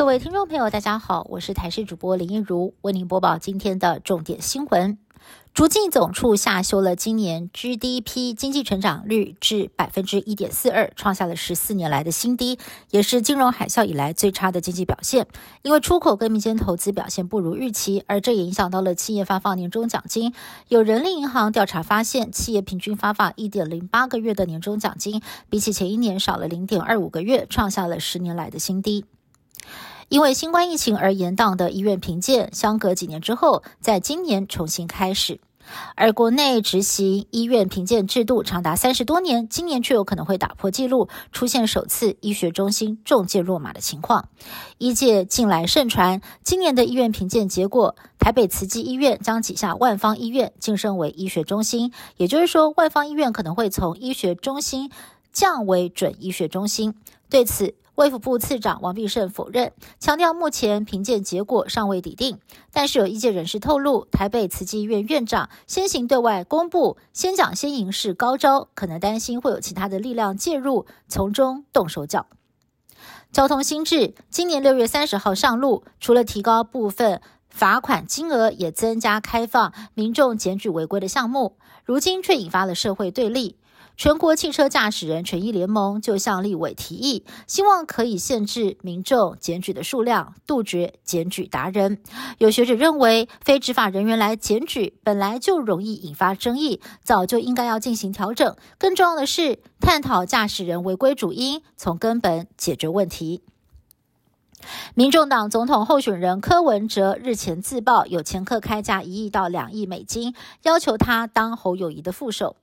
各位听众朋友，大家好，我是台视主播林一如，为您播报今天的重点新闻。逐进总处下修了今年 GDP 经济成长率至百分之一点四二，创下了十四年来的新低，也是金融海啸以来最差的经济表现。因为出口跟民间投资表现不如预期，而这也影响到了企业发放年终奖金。有人力银行调查发现，企业平均发放一点零八个月的年终奖金，比起前一年少了零点二五个月，创下了十年来的新低。因为新冠疫情而延宕的医院评鉴，相隔几年之后，在今年重新开始。而国内执行医院评鉴制度长达三十多年，今年却有可能会打破纪录，出现首次医学中心中介落马的情况。医界近来盛传，今年的医院评鉴结果，台北慈济医院将旗下万方医院晋升为医学中心，也就是说，万方医院可能会从医学中心降为准医学中心。对此，卫福部次长王必胜否认，强调目前评鉴结果尚未抵定。但是有意见人士透露，台北慈济医院院长先行对外公布“先讲先赢”是高招，可能担心会有其他的力量介入，从中动手脚。交通新制今年六月三十号上路，除了提高部分罚款金额，也增加开放民众检举违规的项目，如今却引发了社会对立。全国汽车驾驶人权益联盟就向立委提议，希望可以限制民众检举的数量，杜绝检举达人。有学者认为，非执法人员来检举本来就容易引发争议，早就应该要进行调整。更重要的是，探讨驾驶人违规主因，从根本解决问题。民众党总统候选人柯文哲日前自曝有前客开价一亿到两亿美金，要求他当侯友谊的副手。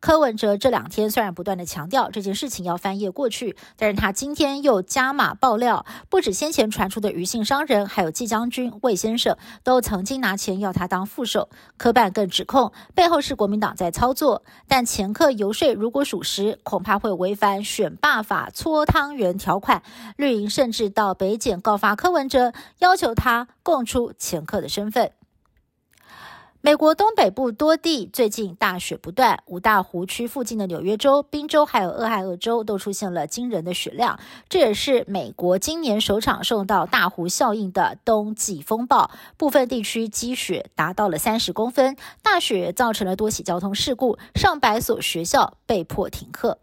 柯文哲这两天虽然不断的强调这件事情要翻页过去，但是他今天又加码爆料，不止先前传出的余姓商人，还有季将军魏先生都曾经拿钱要他当副手。柯办更指控背后是国民党在操作，但前客游说如果属实，恐怕会违反选罢法搓汤圆条款。绿营甚至到北检告发柯文哲，要求他供出前客的身份。美国东北部多地最近大雪不断，五大湖区附近的纽约州、宾州还有俄亥俄州都出现了惊人的雪量，这也是美国今年首场受到大湖效应的冬季风暴，部分地区积雪达到了三十公分，大雪造成了多起交通事故，上百所学校被迫停课。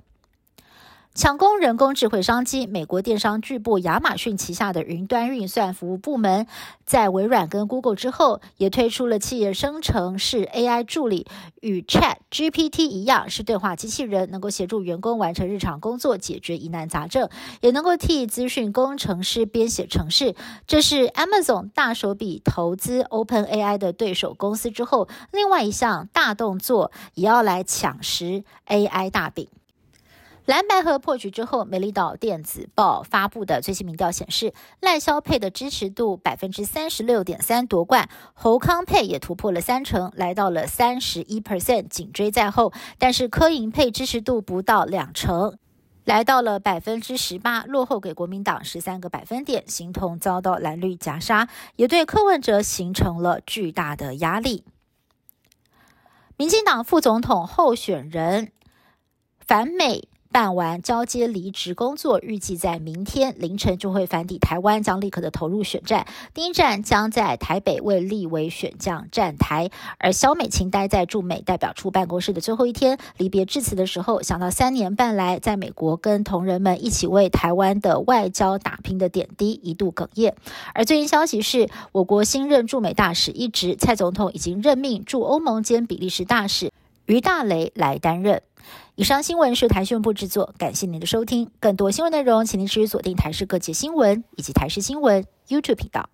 抢攻人工智慧商机，美国电商巨擘亚马逊旗下的云端运算服务部门，在微软跟 Google 之后，也推出了企业生成式 AI 助理，与 Chat GPT 一样，是对话机器人，能够协助员工完成日常工作，解决疑难杂症，也能够替资讯工程师编写程式。这是 Amazon 大手笔投资 OpenAI 的对手公司之后，另外一项大动作，也要来抢食 AI 大饼。蓝白河破局之后，美丽岛电子报发布的最新民调显示，赖萧佩的支持度百分之三十六点三夺冠，侯康佩也突破了三成，来到了三十一 percent，紧追在后。但是柯银佩支持度不到两成，来到了百分之十八，落后给国民党十三个百分点，形同遭到蓝绿夹杀，也对柯文哲形成了巨大的压力。民进党副总统候选人反美。办完交接离职工作，预计在明天凌晨就会返抵台湾，将立刻的投入选战。第一站将在台北为立委选将站台。而萧美琴待在驻美代表处办公室的最后一天，离别致辞的时候，想到三年半来在美国跟同仁们一起为台湾的外交打拼的点滴，一度哽咽。而最新消息是，我国新任驻美大使一职，蔡总统已经任命驻欧盟兼比利时大使于大雷来担任。以上新闻是台新闻部制作，感谢您的收听。更多新闻内容，请您持续锁定台视各界新闻以及台视新闻 YouTube 频道。